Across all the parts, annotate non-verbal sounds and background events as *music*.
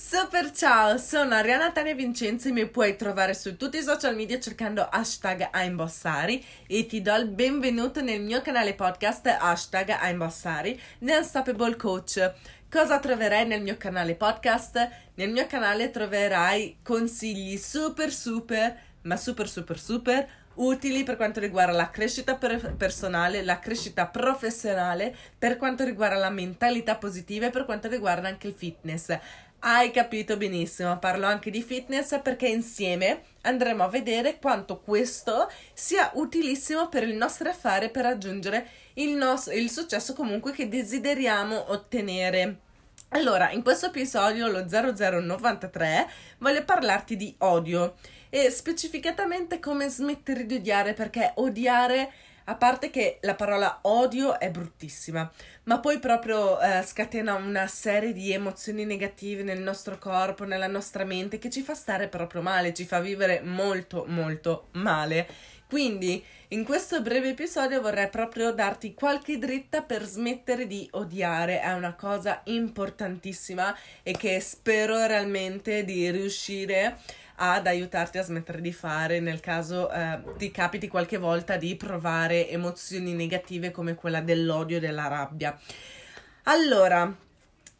Super ciao, sono Ariana Tania Vincenzi, mi puoi trovare su tutti i social media cercando hashtag Aimbossari e ti do il benvenuto nel mio canale podcast hashtag Aimbossari, The Unstoppable Coach. Cosa troverai nel mio canale podcast? Nel mio canale troverai consigli super super, ma super super super utili per quanto riguarda la crescita per- personale, la crescita professionale, per quanto riguarda la mentalità positiva e per quanto riguarda anche il fitness. Hai capito benissimo, parlo anche di fitness perché insieme andremo a vedere quanto questo sia utilissimo per il nostro affare per raggiungere il, nos- il successo comunque che desideriamo ottenere. Allora, in questo episodio, lo 0093, voglio parlarti di odio e specificatamente come smettere di odiare perché odiare a parte che la parola odio è bruttissima, ma poi proprio eh, scatena una serie di emozioni negative nel nostro corpo, nella nostra mente, che ci fa stare proprio male, ci fa vivere molto, molto male. Quindi, in questo breve episodio vorrei proprio darti qualche dritta per smettere di odiare. È una cosa importantissima e che spero realmente di riuscire ad aiutarti a smettere di fare nel caso eh, ti capiti qualche volta di provare emozioni negative come quella dell'odio e della rabbia. Allora,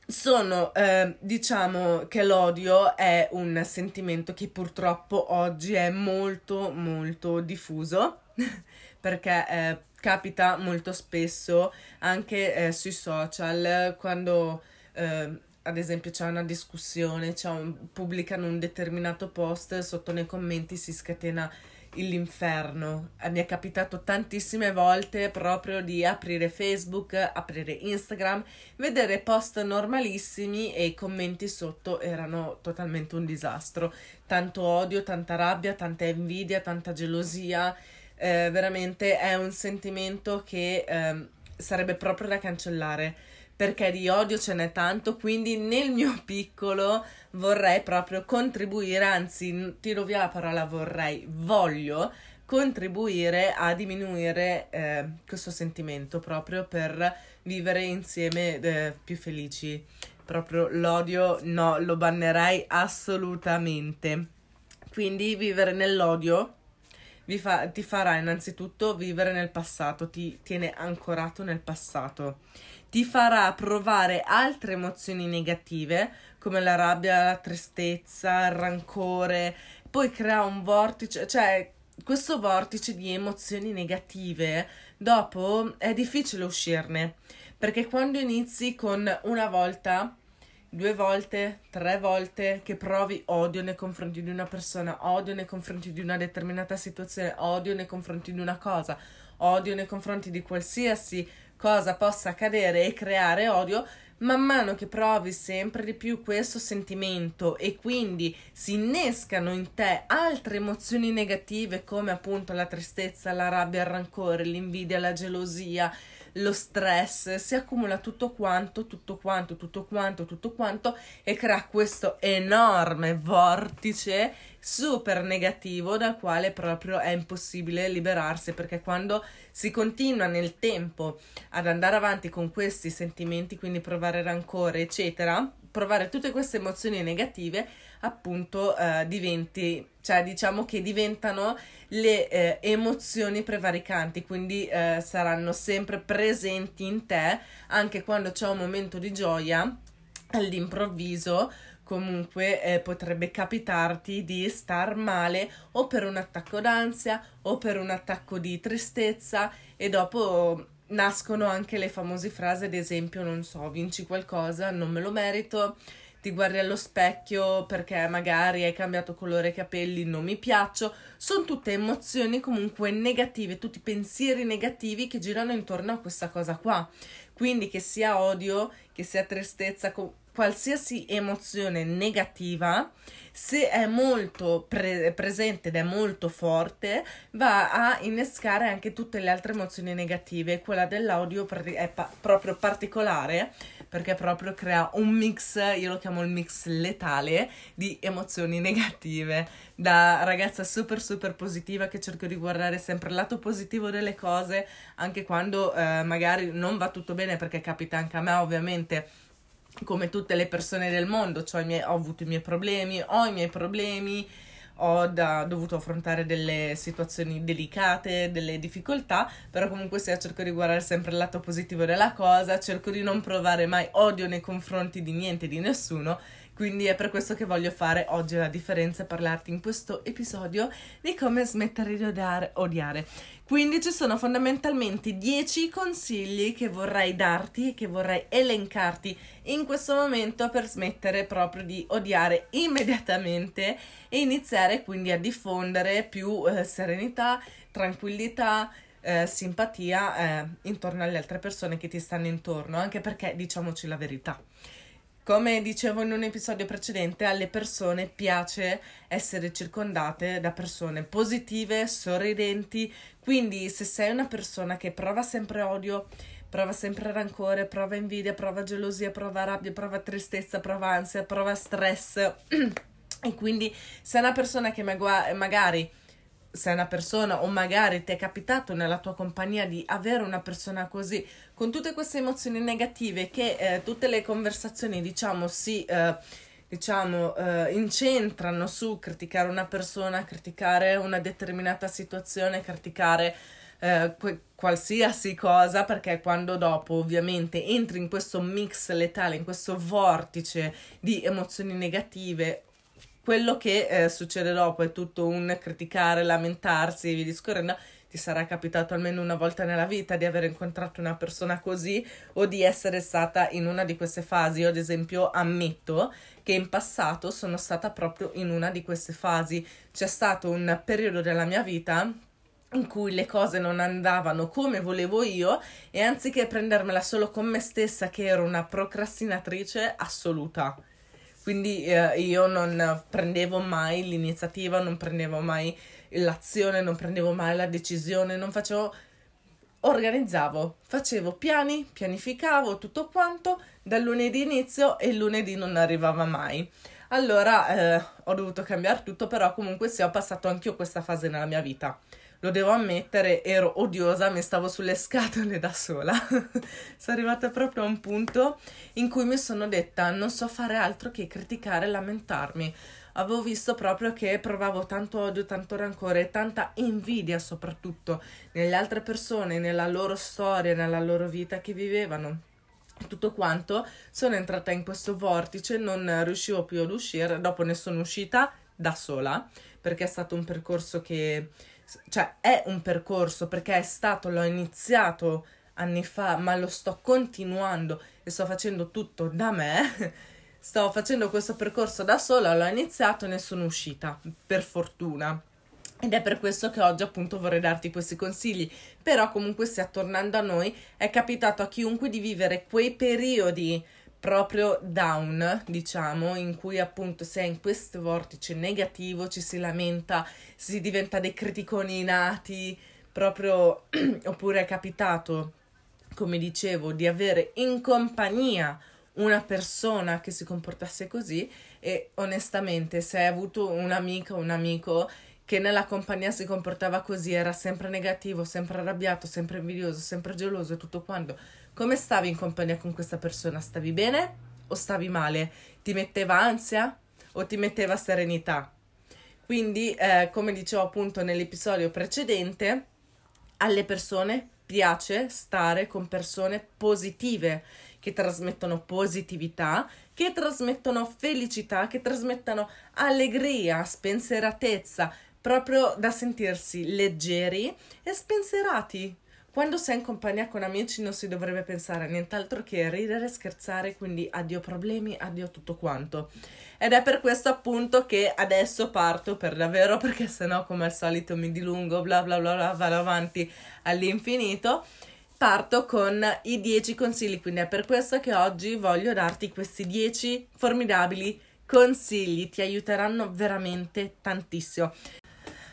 sono, eh, diciamo che l'odio è un sentimento che purtroppo oggi è molto molto diffuso *laughs* perché eh, capita molto spesso anche eh, sui social quando eh, ad esempio c'è una discussione, c'è un, pubblicano un determinato post, sotto nei commenti si scatena l'inferno. Eh, mi è capitato tantissime volte proprio di aprire Facebook, aprire Instagram, vedere post normalissimi e i commenti sotto erano totalmente un disastro. Tanto odio, tanta rabbia, tanta invidia, tanta gelosia. Eh, veramente è un sentimento che eh, sarebbe proprio da cancellare perché di odio ce n'è tanto, quindi nel mio *laughs* piccolo vorrei proprio contribuire, anzi tiro via la parola vorrei, voglio contribuire a diminuire eh, questo sentimento proprio per vivere insieme eh, più felici. Proprio l'odio no, lo bannerei assolutamente. Quindi vivere nell'odio fa, ti farà innanzitutto vivere nel passato, ti tiene ancorato nel passato ti farà provare altre emozioni negative come la rabbia, la tristezza, il rancore, poi crea un vortice, cioè questo vortice di emozioni negative dopo è difficile uscirne perché quando inizi con una volta due volte, tre volte che provi odio nei confronti di una persona, odio nei confronti di una determinata situazione, odio nei confronti di una cosa, odio nei confronti di qualsiasi cosa possa accadere e creare odio, man mano che provi sempre di più questo sentimento e quindi si innescano in te altre emozioni negative come appunto la tristezza, la rabbia, il rancore, l'invidia, la gelosia, lo stress, si accumula tutto quanto, tutto quanto, tutto quanto, tutto quanto e crea questo enorme vortice super negativo dal quale proprio è impossibile liberarsi perché quando si continua nel tempo ad andare avanti con questi sentimenti, quindi provare rancore, eccetera, provare tutte queste emozioni negative, appunto eh, diventi, cioè diciamo che diventano le eh, emozioni prevaricanti, quindi eh, saranno sempre presenti in te anche quando c'è un momento di gioia all'improvviso comunque eh, potrebbe capitarti di star male o per un attacco d'ansia o per un attacco di tristezza e dopo nascono anche le famose frasi ad esempio non so vinci qualcosa non me lo merito ti guardi allo specchio perché magari hai cambiato colore capelli, non mi piaccio, sono tutte emozioni comunque negative, tutti pensieri negativi che girano intorno a questa cosa qua. Quindi che sia odio, che sia tristezza, qualsiasi emozione negativa, se è molto pre- presente ed è molto forte, va a innescare anche tutte le altre emozioni negative. Quella dell'audio è pa- proprio particolare perché proprio crea un mix, io lo chiamo il mix letale di emozioni *laughs* negative. Da ragazza super super positiva che cerco di guardare sempre il lato positivo delle cose, anche quando eh, magari non va tutto bene, perché capita anche a me ovviamente come tutte le persone del mondo, cioè miei, ho avuto i miei problemi, ho i miei problemi, ho da, dovuto affrontare delle situazioni delicate, delle difficoltà, però comunque sia cerco di guardare sempre il lato positivo della cosa, cerco di non provare mai odio nei confronti di niente, di nessuno quindi è per questo che voglio fare oggi la differenza e parlarti in questo episodio di come smettere di odiare. odiare. Quindi ci sono fondamentalmente 10 consigli che vorrei darti, che vorrei elencarti in questo momento per smettere proprio di odiare immediatamente e iniziare quindi a diffondere più eh, serenità, tranquillità, eh, simpatia eh, intorno alle altre persone che ti stanno intorno, anche perché diciamoci la verità come dicevo in un episodio precedente, alle persone piace essere circondate da persone positive, sorridenti, quindi se sei una persona che prova sempre odio, prova sempre rancore, prova invidia, prova gelosia, prova rabbia, prova tristezza, prova ansia, prova stress *clears throat* e quindi sei una persona che magari sei una persona o magari ti è capitato nella tua compagnia di avere una persona così con tutte queste emozioni negative che eh, tutte le conversazioni diciamo si eh, diciamo eh, incentrano su criticare una persona criticare una determinata situazione criticare eh, que- qualsiasi cosa perché quando dopo ovviamente entri in questo mix letale in questo vortice di emozioni negative quello che eh, succede dopo è tutto un criticare, lamentarsi e via discorrendo. Ti sarà capitato almeno una volta nella vita di aver incontrato una persona così o di essere stata in una di queste fasi. Io, ad esempio, ammetto che in passato sono stata proprio in una di queste fasi. C'è stato un periodo della mia vita in cui le cose non andavano come volevo io e anziché prendermela solo con me stessa che ero una procrastinatrice assoluta quindi eh, io non prendevo mai l'iniziativa, non prendevo mai l'azione, non prendevo mai la decisione, non facevo organizzavo, facevo piani, pianificavo tutto quanto, dal lunedì inizio e il lunedì non arrivava mai. Allora eh, ho dovuto cambiare tutto, però comunque sì, ho passato anch'io questa fase nella mia vita lo devo ammettere, ero odiosa, mi stavo sulle scatole da sola. *laughs* sono arrivata proprio a un punto in cui mi sono detta non so fare altro che criticare e lamentarmi. Avevo visto proprio che provavo tanto odio, tanto rancore e tanta invidia soprattutto nelle altre persone, nella loro storia, nella loro vita che vivevano tutto quanto, sono entrata in questo vortice, non riuscivo più ad uscire, dopo ne sono uscita da sola, perché è stato un percorso che cioè è un percorso perché è stato, l'ho iniziato anni fa, ma lo sto continuando e sto facendo tutto da me. Sto facendo questo percorso da sola, l'ho iniziato e ne sono uscita, per fortuna. Ed è per questo che oggi appunto vorrei darti questi consigli. Però comunque sia tornando a noi, è capitato a chiunque di vivere quei periodi proprio down, diciamo, in cui appunto si è in questo vortice negativo, ci si lamenta, si diventa dei criticoni nati, proprio *clears throat* oppure è capitato, come dicevo, di avere in compagnia una persona che si comportasse così e onestamente se hai avuto un'amica o un amico che nella compagnia si comportava così, era sempre negativo, sempre arrabbiato, sempre invidioso, sempre geloso e tutto quanto. Come stavi in compagnia con questa persona? Stavi bene o stavi male? Ti metteva ansia o ti metteva serenità? Quindi, eh, come dicevo appunto nell'episodio precedente, alle persone piace stare con persone positive che trasmettono positività, che trasmettono felicità, che trasmettono allegria, spensieratezza, proprio da sentirsi leggeri e spensierati. Quando sei in compagnia con amici non si dovrebbe pensare a nient'altro che ridere, scherzare, quindi addio problemi, addio tutto quanto. Ed è per questo appunto che adesso parto per davvero perché sennò come al solito mi dilungo, bla bla bla, bla vado avanti all'infinito. Parto con i 10 consigli, quindi è per questo che oggi voglio darti questi 10 formidabili consigli, ti aiuteranno veramente tantissimo.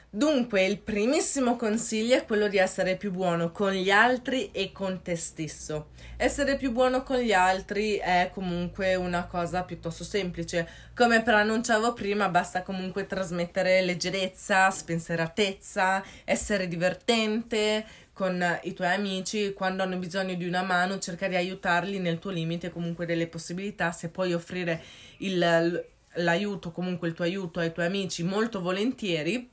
Dunque, il primissimo consiglio è quello di essere più buono con gli altri e con te stesso. Essere più buono con gli altri è comunque una cosa piuttosto semplice. Come preannunciavo prima, basta comunque trasmettere leggerezza, spensieratezza, essere divertente, con i tuoi amici, quando hanno bisogno di una mano, cerca di aiutarli nel tuo limite, comunque delle possibilità, se puoi offrire il, l'aiuto, comunque il tuo aiuto ai tuoi amici molto volentieri,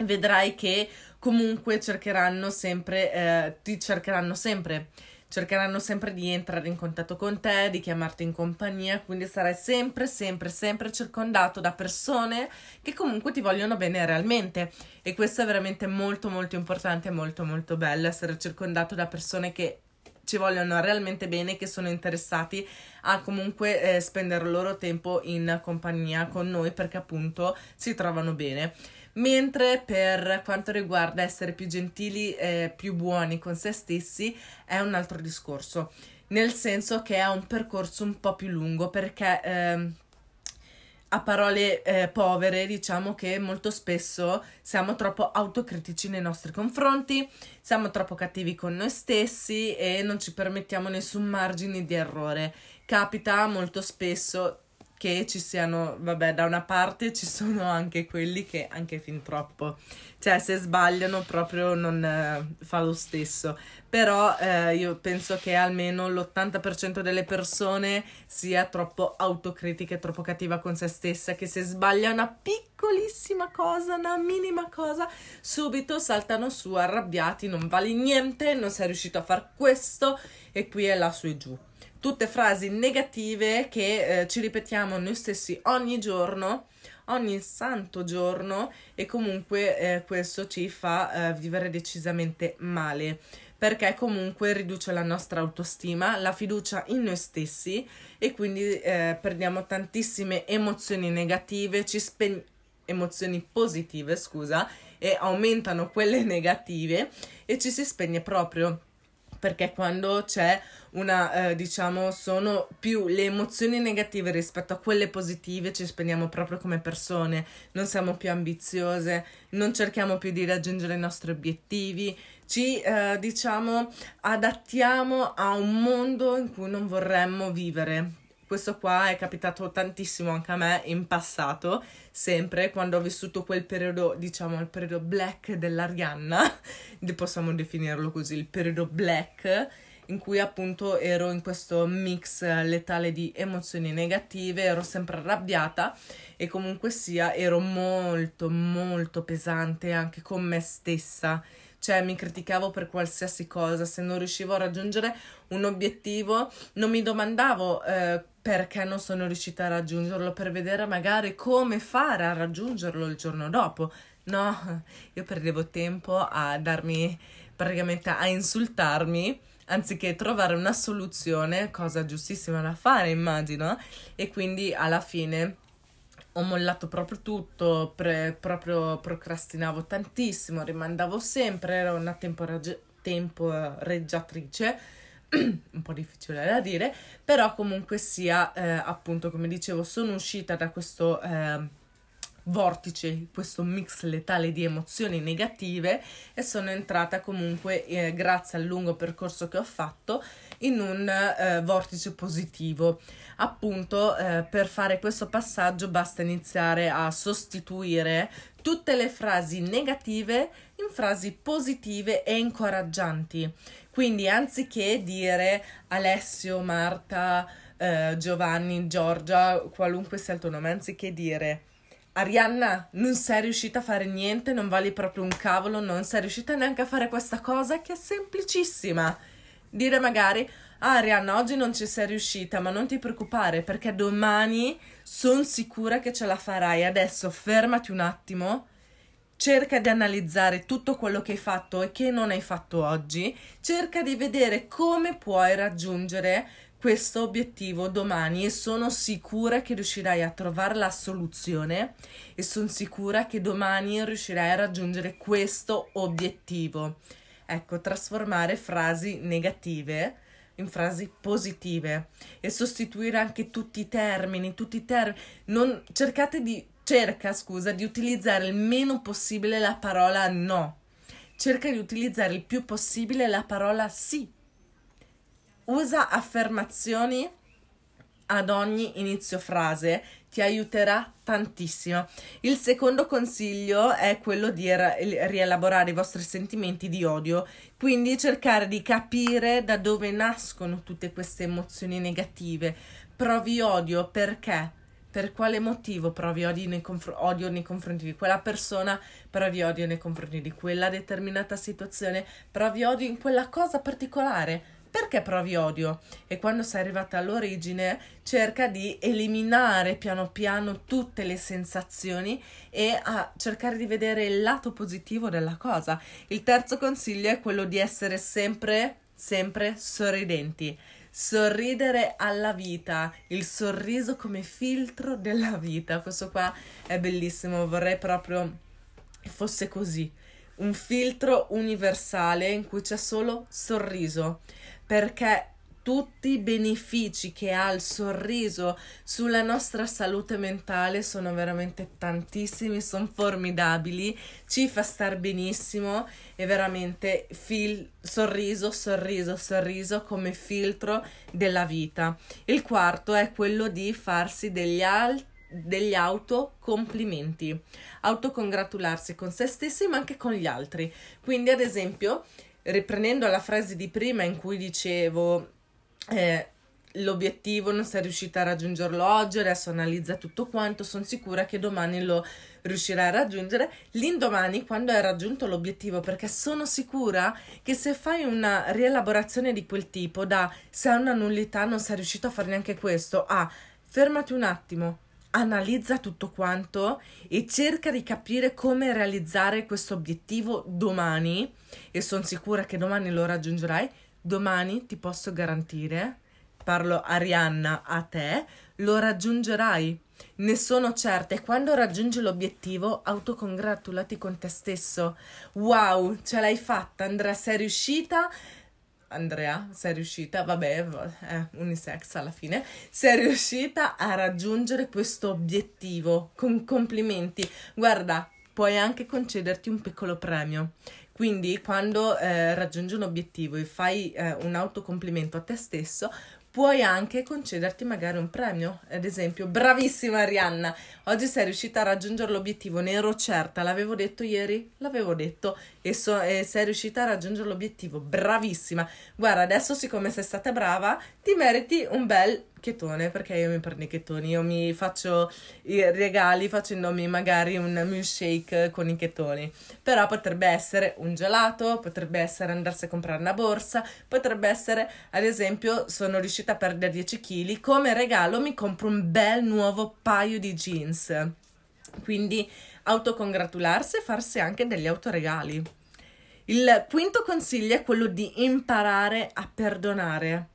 vedrai che comunque cercheranno sempre, eh, ti cercheranno sempre cercheranno sempre di entrare in contatto con te, di chiamarti in compagnia, quindi sarai sempre, sempre, sempre circondato da persone che comunque ti vogliono bene realmente. E questo è veramente molto, molto importante e molto, molto bello, essere circondato da persone che ci vogliono realmente bene, che sono interessati a comunque eh, spendere il loro tempo in compagnia con noi perché appunto si trovano bene. Mentre per quanto riguarda essere più gentili e più buoni con se stessi è un altro discorso, nel senso che è un percorso un po' più lungo perché eh, a parole eh, povere diciamo che molto spesso siamo troppo autocritici nei nostri confronti, siamo troppo cattivi con noi stessi e non ci permettiamo nessun margine di errore. Capita molto spesso che ci siano, vabbè, da una parte ci sono anche quelli che anche fin troppo, cioè se sbagliano proprio non eh, fa lo stesso, però eh, io penso che almeno l'80% delle persone sia troppo autocritica e troppo cattiva con se stessa, che se sbaglia una piccolissima cosa, una minima cosa, subito saltano su arrabbiati, non vali niente, non sei riuscito a fare questo e qui è là su e giù tutte frasi negative che eh, ci ripetiamo noi stessi ogni giorno, ogni santo giorno e comunque eh, questo ci fa eh, vivere decisamente male perché comunque riduce la nostra autostima, la fiducia in noi stessi e quindi eh, perdiamo tantissime emozioni negative, ci spegniamo emozioni positive, scusa, e aumentano quelle *laughs* negative e ci si spegne proprio perché quando c'è una, eh, diciamo, sono più le emozioni negative rispetto a quelle positive, ci spegniamo proprio come persone, non siamo più ambiziose, non cerchiamo più di raggiungere i nostri obiettivi, ci, eh, diciamo, adattiamo a un mondo in cui non vorremmo vivere questo qua è capitato tantissimo anche a me in passato, sempre quando ho vissuto quel periodo, diciamo il periodo black dell'Arianna, *laughs* possiamo definirlo così, il periodo black, in cui appunto ero in questo mix letale di emozioni negative, ero sempre arrabbiata e comunque sia ero molto molto pesante anche con me stessa. Cioè mi criticavo per qualsiasi cosa, se non riuscivo a raggiungere un obiettivo non mi domandavo eh, perché non sono riuscita a raggiungerlo, per vedere magari come fare a raggiungerlo il giorno dopo. No, io perdevo tempo a darmi praticamente a insultarmi anziché trovare una soluzione, cosa giustissima da fare, immagino, e quindi alla fine ho mollato proprio tutto, pre- proprio procrastinavo tantissimo, rimandavo sempre, ero una temporaggi- temporeggiatrice *clears throat* un po' difficile da dire, però comunque sia, eh, appunto, come dicevo, sono uscita da questo eh, vortice, questo mix letale di emozioni negative e sono entrata comunque, eh, grazie al lungo percorso che ho fatto, in un eh, vortice positivo. Appunto, eh, per fare questo passaggio basta iniziare a sostituire tutte le frasi negative in frasi positive e incoraggianti. Quindi anziché dire Alessio, Marta, eh, Giovanni, Giorgia, qualunque sia il tuo nome, anziché dire Arianna, non sei riuscita a fare niente, non vali proprio un cavolo, non sei riuscita neanche a fare questa cosa che è semplicissima. Dire magari Ah, Arianna, oggi non ci sei riuscita, ma non ti preoccupare perché domani sono sicura che ce la farai. Adesso fermati un attimo cerca di analizzare tutto quello che hai fatto e che non hai fatto oggi, cerca di vedere come puoi raggiungere questo obiettivo domani e sono sicura che riuscirai a trovare la soluzione e sono sicura che domani riuscirai a raggiungere questo obiettivo. Ecco, trasformare frasi negative in frasi positive e sostituire anche tutti i termini, tutti i termini. Non cercate di cerca, scusa, di utilizzare il meno possibile la parola no. Cerca di utilizzare il più possibile la parola sì. Usa affermazioni ad ogni inizio frase. ti aiuterà tantissimo. Il secondo consiglio è quello di rielaborare i vostri sentimenti di odio, quindi cercare di capire da dove nascono tutte queste emozioni negative. Provi odio perché? Per quale motivo provi odio nei, conf- odio nei confronti di quella persona? Provi odio nei confronti di quella determinata situazione? Provi odio in quella cosa particolare? perché provi odio? E quando sei arrivata all'origine, cerca di eliminare piano piano tutte le sensazioni e cercare di vedere il lato positivo della cosa. Il terzo consiglio è quello di essere sempre, sempre sorridenti. Sorridere alla vita, il sorriso come filtro della vita. Questo qua è bellissimo, vorrei proprio che fosse così. Un filtro universale in cui c'è solo sorriso perché tutti i benefici che ha il sorriso sulla nostra salute mentale sono veramente tantissimi, sono formidabili, ci fa star benissimo e veramente fil- sorriso, sorriso, sorriso come filtro della vita. Il quarto è quello di farsi degli altri degli autocomplimenti, autocongratularsi con se stessi ma anche con gli altri. Quindi, ad esempio, riprendendo la frase di prima in cui dicevo eh, l'obiettivo non sei riuscita a raggiungerlo oggi, adesso analizza tutto quanto, sono sicura che domani lo riuscirai a raggiungere, l'indomani quando hai raggiunto l'obiettivo, perché sono sicura che se fai una rielaborazione di quel tipo, da se hai una nullità non sei riuscito a fare neanche questo, a fermati un attimo, analizza tutto quanto e cerca di capire come realizzare questo obiettivo domani e sono sicura che domani lo raggiungerai. Domani ti posso garantire, parlo Arianna a te, lo raggiungerai. Ne sono certa e quando raggiungi l'obiettivo autocongratulati con te stesso. Wow, ce l'hai fatta Andrea, sei riuscita Andrea, sei riuscita, vabbè, è unisex alla fine, sei riuscita a raggiungere questo obiettivo con complimenti. Guarda, puoi anche concederti un piccolo premio. Quindi, quando eh, raggiungi un obiettivo e fai eh, un autocomplimento a te stesso, puoi anche concederti magari un premio. Ad esempio, bravissima Arianna, oggi sei riuscita a raggiungere l'obiettivo, ne ero certa, l'avevo detto ieri, l'avevo detto e, so, e sei riuscita a raggiungere l'obiettivo, bravissima. Guarda, adesso siccome sei stata brava, ti meriti un bel chetone perché io mi prendo i chetoni, io mi faccio i regali facendomi magari un milkshake con i chetoni. Però potrebbe essere un gelato, potrebbe essere andarsi a comprare una borsa, potrebbe essere, ad esempio, sono riuscita a perdere 10 kg, come regalo mi compro un bel nuovo paio di jeans. Quindi autocongratularsi e farsi anche degli autoregali. Il quinto consiglio è quello di imparare a perdonare.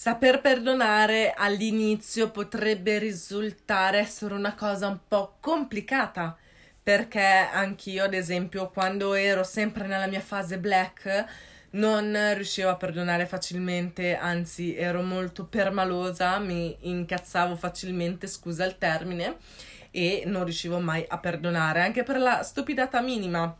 Saper perdonare all'inizio potrebbe risultare essere una cosa un po' complicata, perché anch'io, ad esempio, quando ero sempre nella mia fase black, non riuscivo a perdonare facilmente, anzi ero molto permalosa, mi incazzavo facilmente, scusa il termine, e non riuscivo mai a perdonare, anche per la stupidata minima.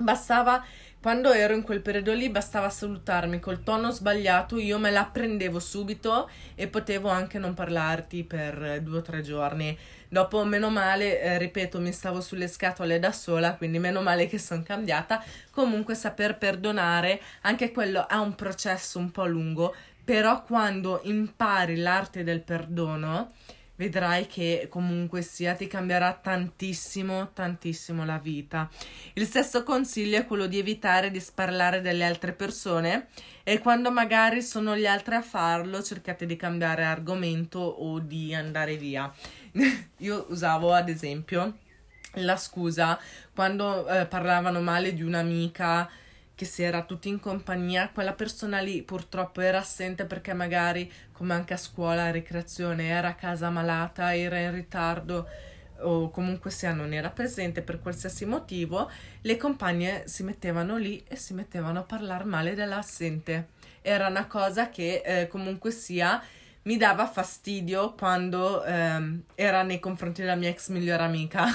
Bastava quando ero in quel periodo lì bastava salutarmi col tono sbagliato, io me la prendevo subito e potevo anche non parlarti per due o tre giorni. Dopo, meno male, eh, ripeto, mi stavo sulle scatole da sola, quindi meno male che sono cambiata. Comunque saper perdonare, anche quello è un processo un po' lungo, però quando impari l'arte del perdono, vedrai che comunque sia ti cambierà tantissimo, tantissimo la vita. Il sesto consiglio è quello di evitare di sparlare delle altre persone e quando magari sono gli altri a farlo cercate di cambiare argomento o di andare via. *laughs* Io usavo ad esempio la scusa quando eh, parlavano male di un'amica che si era tutti in compagnia, quella persona lì purtroppo era assente perché magari, come anche a scuola, a ricreazione, era a casa malata, era in ritardo o comunque sia non era presente per qualsiasi motivo, le compagne si mettevano lì e si mettevano a parlare male dell'assente. Era una cosa che eh, comunque sia mi dava fastidio quando ehm, era nei confronti della mia ex migliore amica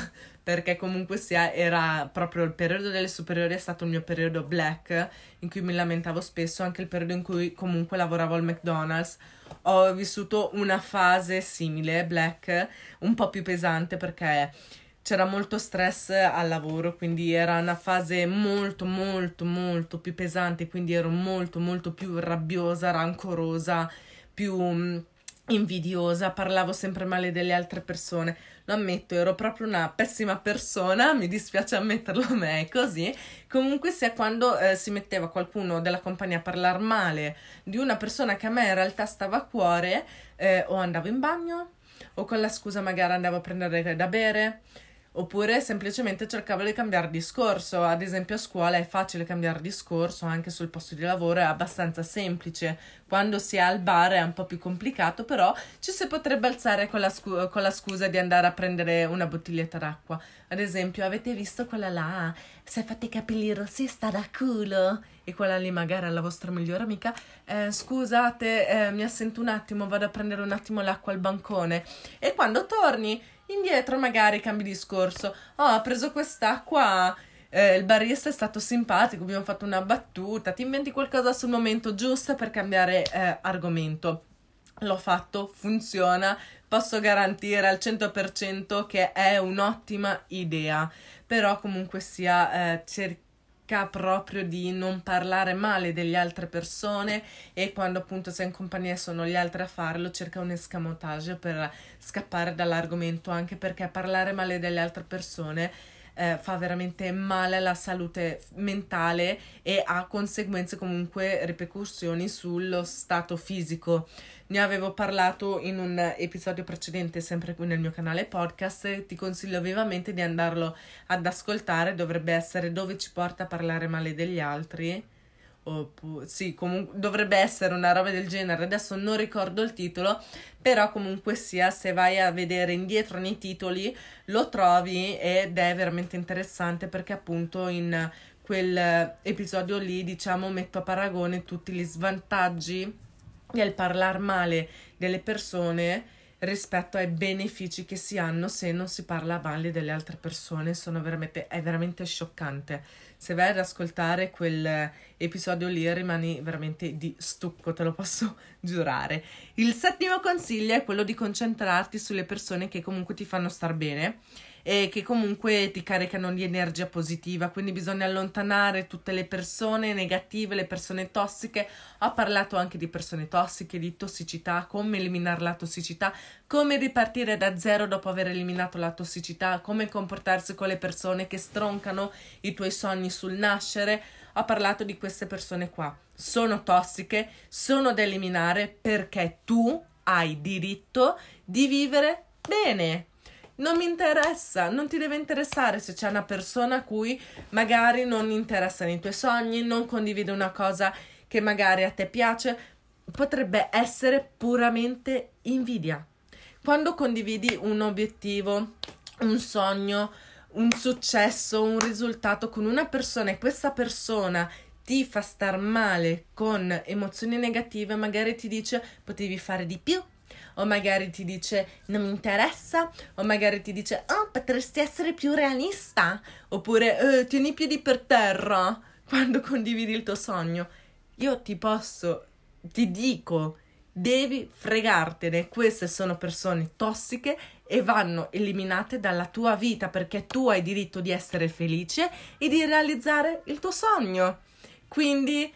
perché comunque sia era proprio il periodo delle superiori è stato il mio periodo black in cui mi lamentavo spesso, anche il periodo in cui comunque lavoravo al McDonald's. Ho vissuto una fase simile, black, un po' più pesante perché c'era molto stress al lavoro, quindi era una fase molto molto molto più pesante, quindi ero molto molto più rabbiosa, rancorosa, più mm, invidiosa, parlavo sempre male delle altre persone. Lo ammetto, ero proprio una pessima persona, mi dispiace ammetterlo a me, è così. Comunque sia quando eh, si metteva qualcuno della compagnia a parlare male di una persona che a me in realtà stava a cuore, eh, o andavo in bagno, o con la scusa magari andavo a prendere da bere, Oppure semplicemente cercavo di cambiare discorso, ad esempio a scuola è facile cambiare discorso, anche sul posto di lavoro è abbastanza semplice. Quando si è al bar è un po' più complicato, però ci si potrebbe alzare con la, scu- con la scusa di andare a prendere una bottiglietta d'acqua. Ad esempio, avete visto quella là? Si è fatta i capelli rossi, sta da culo. E quella lì magari è la vostra migliore amica. Eh, scusate, eh, mi assento un attimo, vado a prendere un attimo l'acqua al bancone. E quando torni indietro magari cambi discorso. Oh, ha preso quest'acqua. Eh, il barista è stato simpatico, abbiamo fatto una battuta, ti inventi qualcosa sul momento giusto per cambiare eh, argomento. L'ho fatto, funziona, posso garantire al 100% che è un'ottima idea, però comunque sia eh, cercare cerca proprio di non parlare male delle altre persone e quando appunto sei in compagnia e sono gli altri a farlo cerca un escamotage per scappare dall'argomento anche perché parlare male delle altre persone eh, fa veramente male alla salute mentale e ha conseguenze comunque ripercussioni sullo stato fisico. Ne avevo parlato in un episodio precedente, sempre qui nel mio canale podcast. Ti consiglio vivamente di andarlo ad ascoltare. Dovrebbe essere dove ci porta a parlare male degli altri. Oppure, sì, comunque dovrebbe essere una roba del genere. Adesso non ricordo il titolo, però comunque sia, se vai a vedere indietro nei titoli, lo trovi ed è veramente interessante perché appunto in quel episodio lì, diciamo, metto a paragone tutti gli svantaggi del parlare male delle persone rispetto ai benefici che si hanno se non si parla male delle altre persone. Sono veramente, è veramente scioccante. Se vai ad ascoltare quell'episodio lì rimani veramente di stucco te lo posso *laughs* giurare. Il settimo consiglio è quello di concentrarti sulle persone che comunque ti fanno star bene e che comunque ti caricano di energia positiva, quindi bisogna allontanare tutte le persone negative, le persone tossiche. Ho parlato anche di persone tossiche, di tossicità, come eliminare la tossicità, come ripartire da zero dopo aver eliminato la tossicità, come comportarsi con le persone che stroncano i tuoi sogni sul nascere. Ho parlato di queste persone qua. Sono tossiche, sono da eliminare perché tu hai diritto di vivere bene non mi interessa, non ti deve interessare se c'è una persona a cui magari non interessano i tuoi sogni, non condivide una cosa che magari a te piace, potrebbe essere puramente invidia. Quando condividi un obiettivo, un sogno, un successo, un risultato con una persona e questa persona ti fa star male con emozioni negative, magari ti dice potevi fare di più, o magari ti dice non mi interessa, o magari ti dice oh potresti essere più realista, oppure eh, tieni i piedi per terra *laughs* quando condividi il tuo sogno. Io ti posso, ti dico, devi fregartene, queste sono persone tossiche e vanno eliminate dalla tua vita perché tu hai diritto di essere felice e di realizzare il tuo sogno. Quindi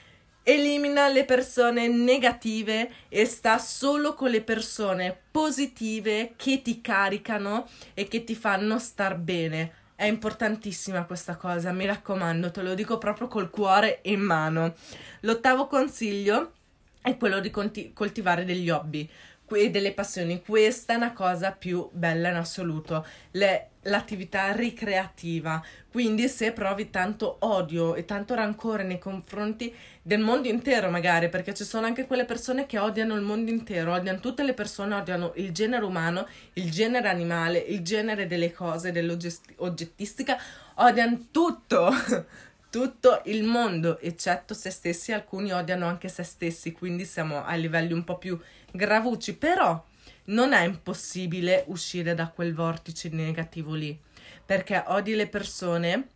elimina le persone negative e sta solo con le persone positive che ti caricano e che ti fanno star bene. È importantissima questa cosa, mi raccomando, te lo dico proprio col cuore in mano. L'ottavo consiglio è quello di conti- coltivare degli hobby e delle passioni. Questa è una cosa più bella in assoluto. Le, l'attività ricreativa. Quindi, se provi tanto odio e tanto rancore nei confronti del mondo intero, magari, perché ci sono anche quelle persone che odiano il mondo intero, odiano tutte le persone, odiano il genere umano, il genere animale, il genere delle cose, dell'oggettistica, odiano tutto. *laughs* tutto il mondo, eccetto se stessi, alcuni odiano anche se stessi, quindi siamo a livelli un po' più gravucci, però non è impossibile uscire da quel vortice negativo lì. perché odi le persone,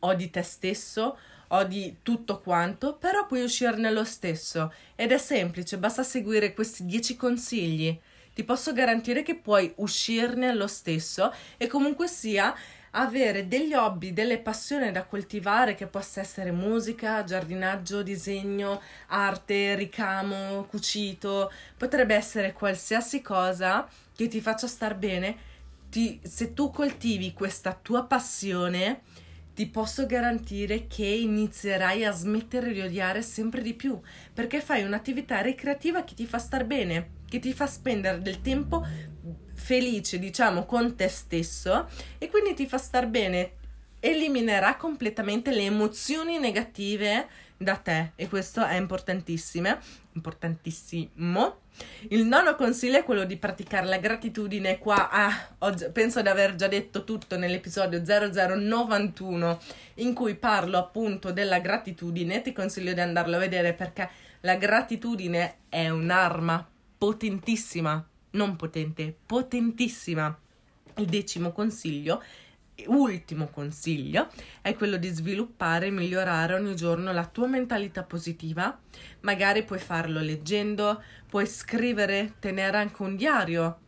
odi te stesso, odi tutto quanto, però puoi uscirne lo stesso ed è semplice, basta seguire questi 10 consigli. Ti posso garantire che puoi uscirne lo stesso e comunque sia avere degli hobby, delle passioni da coltivare che possa essere musica, giardinaggio, disegno, arte, ricamo, cucito, potrebbe essere qualsiasi cosa che ti faccia star bene. Ti, se tu coltivi questa tua passione, ti posso garantire che inizierai a smettere di odiare sempre di più perché fai un'attività ricreativa che ti fa star bene, che ti fa spendere del tempo felice, diciamo, con te stesso e quindi ti fa star bene, eliminerà completamente le emozioni negative da te e questo è importantissimo, importantissimo. Il nono consiglio è quello di praticare la gratitudine qua, ah, oggi, penso di aver già detto tutto nell'episodio 0091 in cui parlo appunto della gratitudine, ti consiglio di andarlo a vedere perché la gratitudine è un'arma potentissima non potente, potentissima. Il decimo consiglio, ultimo consiglio, è quello di sviluppare e migliorare ogni giorno la tua mentalità positiva. Magari puoi farlo leggendo, puoi scrivere, tenere anche un diario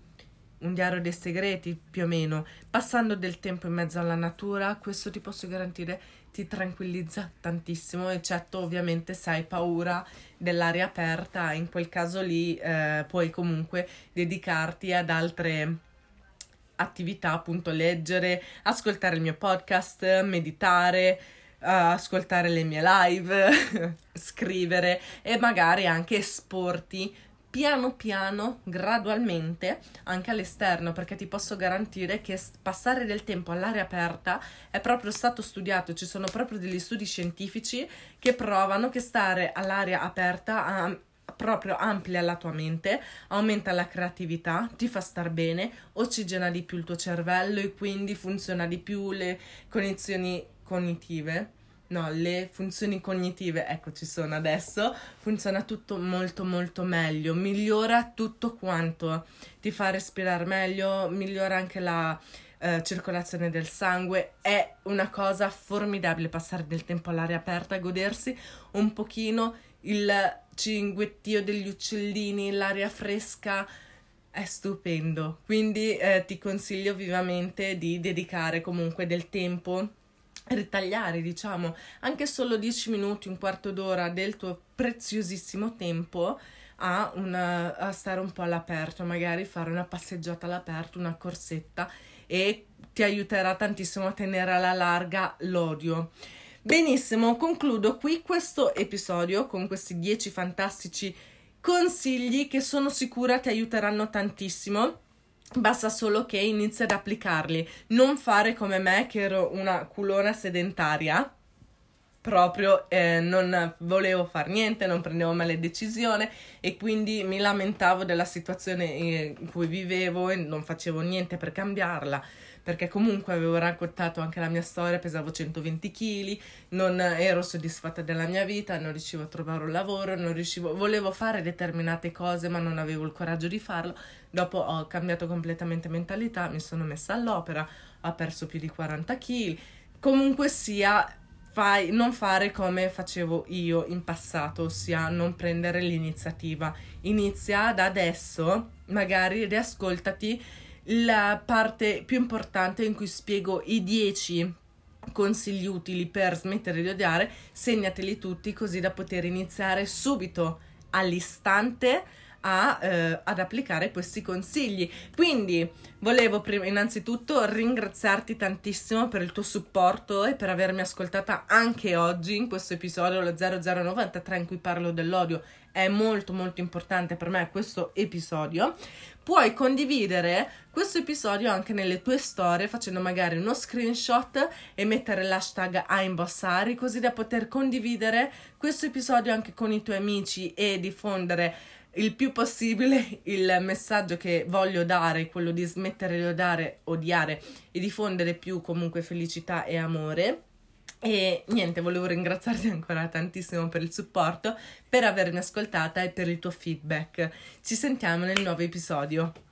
un diario dei segreti più o meno, passando del tempo in mezzo alla natura, questo ti posso garantire ti tranquillizza tantissimo, eccetto ovviamente se hai paura dell'aria aperta, in quel caso lì eh, puoi comunque dedicarti ad altre attività, appunto leggere, ascoltare il mio podcast, meditare, uh, ascoltare le mie live, *laughs* scrivere e magari anche esporti piano piano, gradualmente, anche all'esterno, perché ti posso garantire che passare del tempo all'aria aperta è proprio stato studiato, ci sono proprio degli studi scientifici che provano che stare all'aria aperta ha proprio amplia la tua mente, aumenta la creatività, ti fa star bene, oxigena di più il tuo cervello e quindi funziona di più le connessioni cognitive no, le funzioni cognitive, ecco ci sono adesso, funziona tutto molto molto meglio, migliora tutto quanto, ti fa respirare meglio, migliora anche la eh, circolazione del sangue, è una cosa formidabile passare del tempo all'aria aperta, godersi un pochino il cinguettio degli uccellini, l'aria fresca, è stupendo. Quindi eh, ti consiglio vivamente di dedicare comunque del tempo ritagliare, diciamo, anche solo 10 minuti, un quarto d'ora del tuo preziosissimo tempo a, una, a stare un po' all'aperto, magari fare una passeggiata all'aperto, una corsetta e ti aiuterà tantissimo a tenere alla larga l'odio. Benissimo, concludo qui questo episodio con questi 10 fantastici consigli che sono sicura ti aiuteranno tantissimo Basta solo che inizi ad applicarli, non fare come me che ero una culona sedentaria, proprio eh, non volevo fare niente, non prendevo mai le decisioni e quindi mi lamentavo della situazione in cui vivevo e non facevo niente per cambiarla perché comunque avevo raccontato anche la mia storia, pesavo 120 kg, non ero soddisfatta della mia vita, non riuscivo a trovare un lavoro, non riuscivo, volevo fare determinate cose ma non avevo il coraggio di farlo. Dopo ho cambiato completamente mentalità, mi sono messa all'opera, ho perso più di 40 kg. Comunque sia, fai, non fare come facevo io in passato, ossia non prendere l'iniziativa. Inizia da adesso, magari riascoltati la parte più importante in cui spiego i 10 consigli utili per smettere di odiare, segnateli tutti così da poter iniziare subito all'istante a, eh, ad applicare questi consigli. Quindi volevo prima, innanzitutto ringraziarti tantissimo per il tuo supporto e per avermi ascoltata anche oggi in questo episodio, lo 0093 in cui parlo dell'odio. È molto molto importante per me questo episodio. Puoi condividere questo episodio anche nelle tue storie facendo magari uno screenshot e mettere l'hashtag a imbossari così da poter condividere questo episodio anche con i tuoi amici e diffondere il più possibile il messaggio che voglio dare, quello di smettere di odiare, odiare e diffondere più comunque felicità e amore. E niente, volevo ringraziarti ancora tantissimo per il supporto, per avermi ascoltata e per il tuo feedback. Ci sentiamo nel nuovo episodio.